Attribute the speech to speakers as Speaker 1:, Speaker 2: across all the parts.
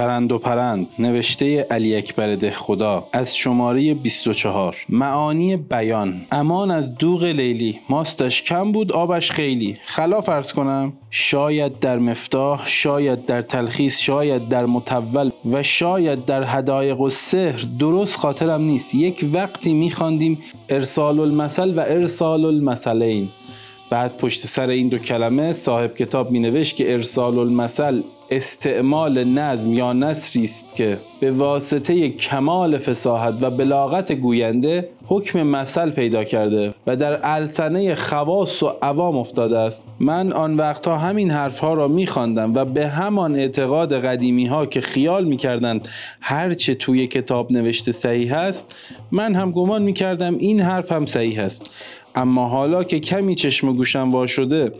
Speaker 1: چرند و پرند نوشته علی اکبر ده خدا از شماره 24 معانی بیان. امان از دوغ لیلی. ماستش کم بود آبش خیلی. خلاف ارز کنم شاید در مفتاح شاید در تلخیص شاید در متول و شاید در هدایق و سحر. درست خاطرم نیست. یک وقتی میخواندیم ارسال المثل و ارسال المثلین بعد پشت سر این دو کلمه صاحب کتاب می نوشت که ارسال المثل استعمال نظم یا نصری است که به واسطه کمال فساحت و بلاغت گوینده حکم مثل پیدا کرده و در السنه خواص و عوام افتاده است. من آن وقتها همین حرفها را میخواندم و به همان اعتقاد قدیمی ها که خیال می‌کردند هرچه توی کتاب نوشته صحیح است من هم گمان می‌کردم این حرف هم صحیح است. اما حالا که کمی چشم گوشم وا شده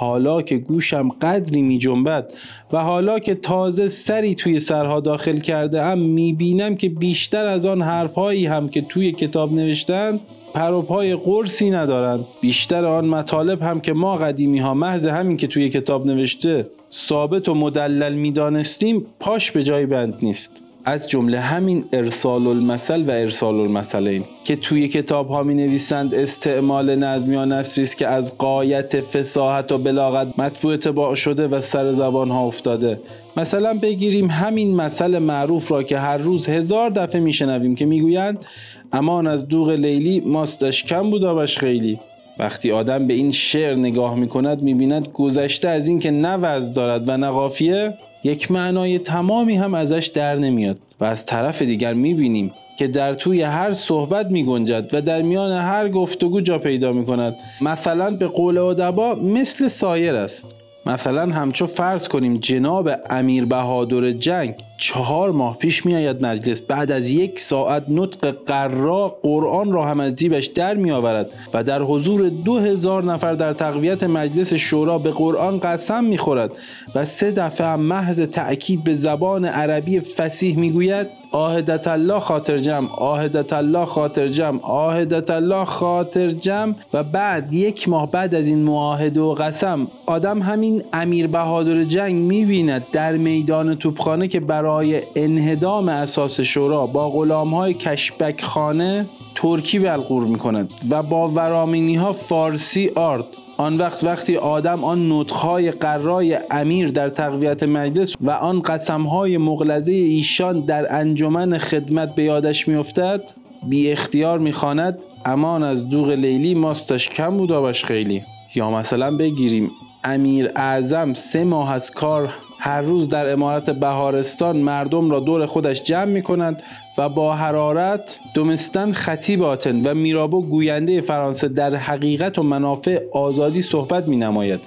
Speaker 1: حالا که گوشم قدری می جنبد و حالا که تازه سری توی سرها داخل کرده ام می بینم که بیشتر از آن حرفهایی هم که توی کتاب نوشتند پروپای قرصی ندارند بیشتر آن مطالب هم که ما قدیمی ها محض همین که توی کتاب نوشته ثابت و مدلل می دانستیم پاش به جای بند نیست. از جمله همین ارسال المثل و ارسال المثلین که توی کتاب ها می نویسند استعمال نظم یا نصری است که از قایت فساحت و بلاغت مطبوع اتباع شده و سر زبان ها افتاده. مثلا بگیریم همین مثل معروف را که هر روز هزار دفعه میشنویم که می‌گویند امان از دوغ لیلی ماستش کم بود آبش خیلی. وقتی آدم به این شعر نگاه می کند می بیند گذشته از اینکه نه وز دارد و نه قافیه یک معنای تمامی هم ازش در نمیاد و از طرف دیگر می‌بینیم که در توی هر صحبت می گنجد و در میان هر گفتگو جا پیدا می کند مثلا به قول ادبا مثل سایر است. مثلا همچو فرض کنیم جناب امیر بهادر جنگ چهار ماه پیش میآید مجلس بعد از یک ساعت نطق قرا قرآن را هم از جیبش در می آورد و در حضور دو هزار نفر در تقویت مجلس شورا به قرآن قسم می خورد و سه دفعه محض تأکید به زبان عربی فسیح می گوید آهدت الله خاطر جمع آهدت الله خاطر جمع آهدت الله خاطر جمع. و بعد یک ماه بعد از این معاهده و قسم آدم همین امیر بهادر جنگ می بیند در میدان توپخانه که برای برای انهدام اساس شورا با غلام های کشبک خانه ترکی بلغور می کند و با ورامینی ها فارسی آرد. آن وقت وقتی آدم آن نطخهای قرای امیر در تقویت مجلس و آن قسمهای مغلظه ایشان در انجمن خدمت به یادش میافتد بی اختیار می‌خواند امان از دوغ لیلی ماستش کم بود خیلی. یا مثلا بگیریم امیر اعظم سه ماه از کار هر روز در امارت بهارستان مردم را دور خودش جمع می کنند و با حرارت دومستن خطیب آتن و میرابو گوینده فرانسه در حقیقت و منافع آزادی صحبت می نماید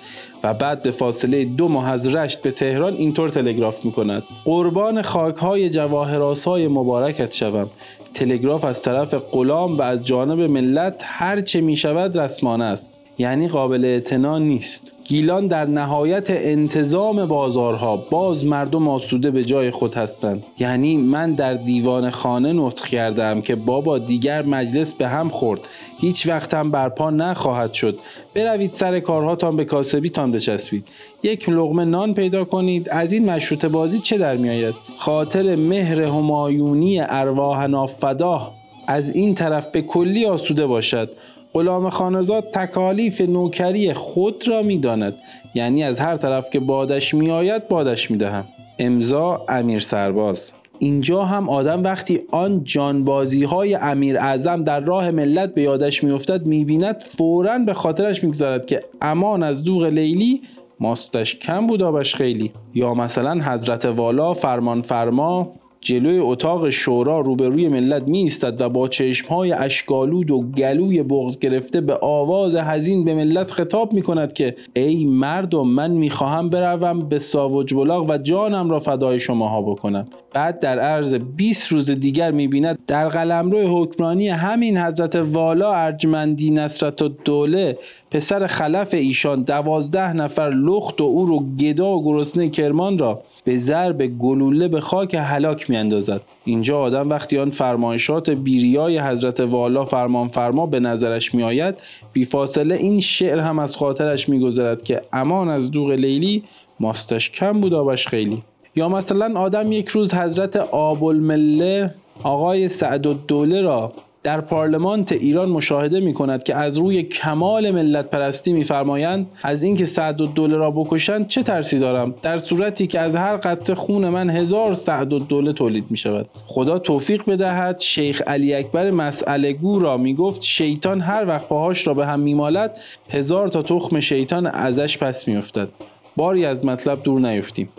Speaker 1: و بعد به فاصله دو ماه از رشت به تهران اینطور تلگراف می کند قربان خاک های جواهراس های مبارکت شوم. تلگراف از طرف غلام و از جانب ملت هر چه می شود رسمانه است. یعنی قابل اعتنا نیست. گیلان در نهایت انتظام بازارها باز مردم آسوده به جای خود هستند. یعنی من در دیوان خانه نطق کردم که بابا دیگر مجلس به هم خورد. هیچ وقت هم برپا نخواهد شد. بروید سر کارهاتان به کاسبیتان بچسبید. یک لغمه نان پیدا کنید. از این مشروط بازی چه در میآید خاطر مهر همایونی ارواح نافداه از این طرف به کلی آسوده باشد. غلام خانزاد تکالیف نوکری خود را می‌داند. یعنی از هر طرف که بادش میآید بادش می‌دهم. امضا امیر سرباز. اینجا هم آدم وقتی آن جانبازی های امیر اعظم در راه ملت به یادش میافتد می‌بیند فورا به خاطرش می‌گذارد که امان از دوغ لیلی ماستش کم بود آبش خیلی. یا مثلا حضرت والا فرمان فرما جلوی اتاق شورا روبروی ملت می ایستد و با چشمهای اشکالود و گلوی بغز گرفته به آواز حزین به ملت خطاب می کند که ای مردم من می خواهم بروم به ساوج بلاغ و جانم را فدای شماها بکنم. بعد در عرض 20 روز دیگر می بیند در قلمرو حکمرانی همین حضرت والا ارجمندی نصرت و دوله پسر خلف ایشان دوازده نفر لخت و او رو گدا و گرسنه کرمان را به ضرب گلوله به خاک هلاک میاندازد. اینجا آدم وقتی آن فرمایشات بیریای حضرت والا فرمان فرما به نظرش میآید بیفاصله این شعر هم از خاطرش میگذرد که امان از دوغ لیلی ماستش کم بود آبش خیلی. یا مثلا آدم یک روز حضرت آب المله آقای سعد الدوله را در پارلمانت ایران مشاهده می کند که از روی کمال ملت پرستی میفرمایند از اینکه سعد الدوله را بکشند چه ترسی دارم؟ در صورتی که از هر قطره خون من هزار سعد الدوله تولید می شود خدا توفیق بدهد شیخ علی اکبر مسئله گو را می گفت شیطان هر وقت پاهاش را به هم میمالد هزار تا تخم شیطان ازش پس میافتد. باری از مطلب دور نیفتیم.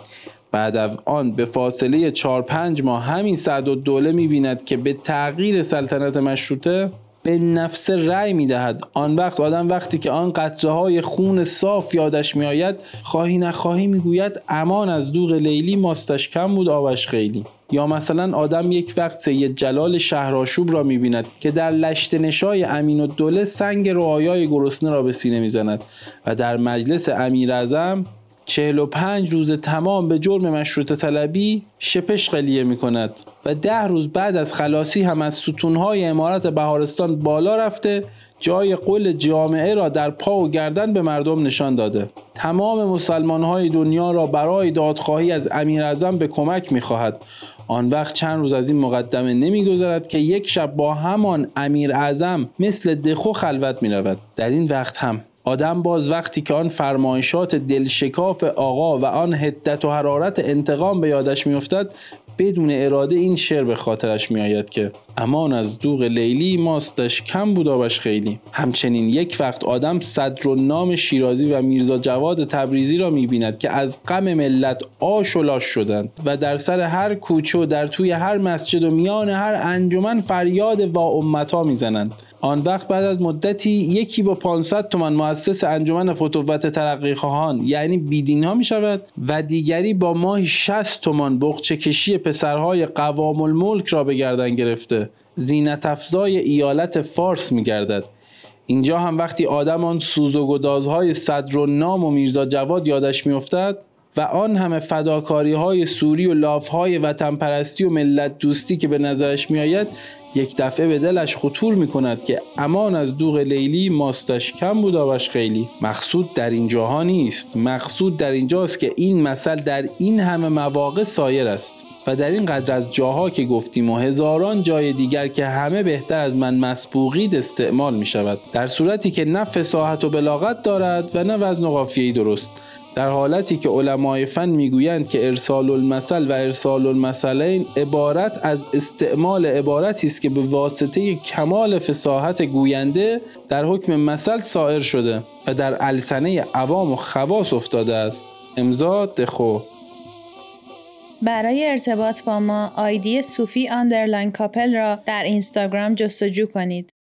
Speaker 1: بعد از آن به فاصله 4 5 ماه همین سعد و دوله می‌بیند که به تغییر سلطنت مشروطه به نفس رأی می‌دهد. آن وقت آدم وقتی که آن قطره های خون صاف یادش می آید، خواهی نخواهی می گوید امان از دوغ لیلی ماستش کم بود آبش خیلی. یا مثلا آدم یک وقت سید جلال شهرآشوب را می‌بیند که در لشت نشای امین الدوله سنگ رعایای گرسنه را به سینه می‌زند و در مجلس امیر ازم 45 روز تمام به جرم مشروط طلبی شپش قلیه می کند و ده روز بعد از خلاصی هم از ستونهای امارت بهارستان بالا رفته جای قل جامعه را در پا و گردن به مردم نشان داده تمام مسلمان های دنیا را برای دادخواهی از امیر ازم به کمک می خواهد آن وقت چند روز از این مقدمه نمی نمیگذرد که یک شب با همان امیر اعظم مثل دخو خلوت می رود. در این وقت هم آدم باز وقتی که آن فرمایشات دلشکاف آقا و آن هدت و حرارت انتقام به یادش میافتد بدون اراده این شعر به خاطرش میآید که امان از دوغ لیلی ماستش کم بود آبش خیلی. همچنین یک وقت آدم صدر و نام شیرازی و میرزا جواد تبریزی را می‌بیند که از غم ملت آش و لاش شدند و در سر هر کوچه و در توی هر مسجد و میان هر انجمن فریاد و امتا می‌زنند. آن وقت بعد از مدتی یکی با 500 تومان مؤسس انجمن فتوت ترقی خواهان یعنی بیدین ها می شود و دیگری با ماهی 60 تومان بغچه کشی پسرهای قوام الملک را به گردن گرفته. زینت افزای ایالت فارس می گردد اینجا هم وقتی آدم آن سوز و گدازهای صدر و نام و میرزا جواد یادش میافتد و آن همه فداکاری های سوری و لاف های وطن پرستی و ملت دوستی که به نظرش میآید یک دفعه به دلش خطور می کند که امان از دوغ لیلی ماستش کم بود آبش خیلی. مقصود در اینجاها نیست. مقصود در اینجاست که این مثل در این همه مواقع سایر است. و در این قدر از جاها که گفتیم و هزاران جای دیگر که همه بهتر از من مسبوقید استعمال می شود در صورتی که نه فصاحت و بلاغت دارد و نه وزن و قافیه‌ای درست. در حالتی که علمای فن می‌گویند که ارسال المثل و ارسال المثلین عبارت از استعمال عبارتی است که به واسطه کمال فصاحت گوینده در حکم مثل سائر شده و در السنه عوام و خواص افتاده است امضا دخو
Speaker 2: برای ارتباط با ما آیدی صوفی underline کاپل را در اینستاگرام جستجو کنید.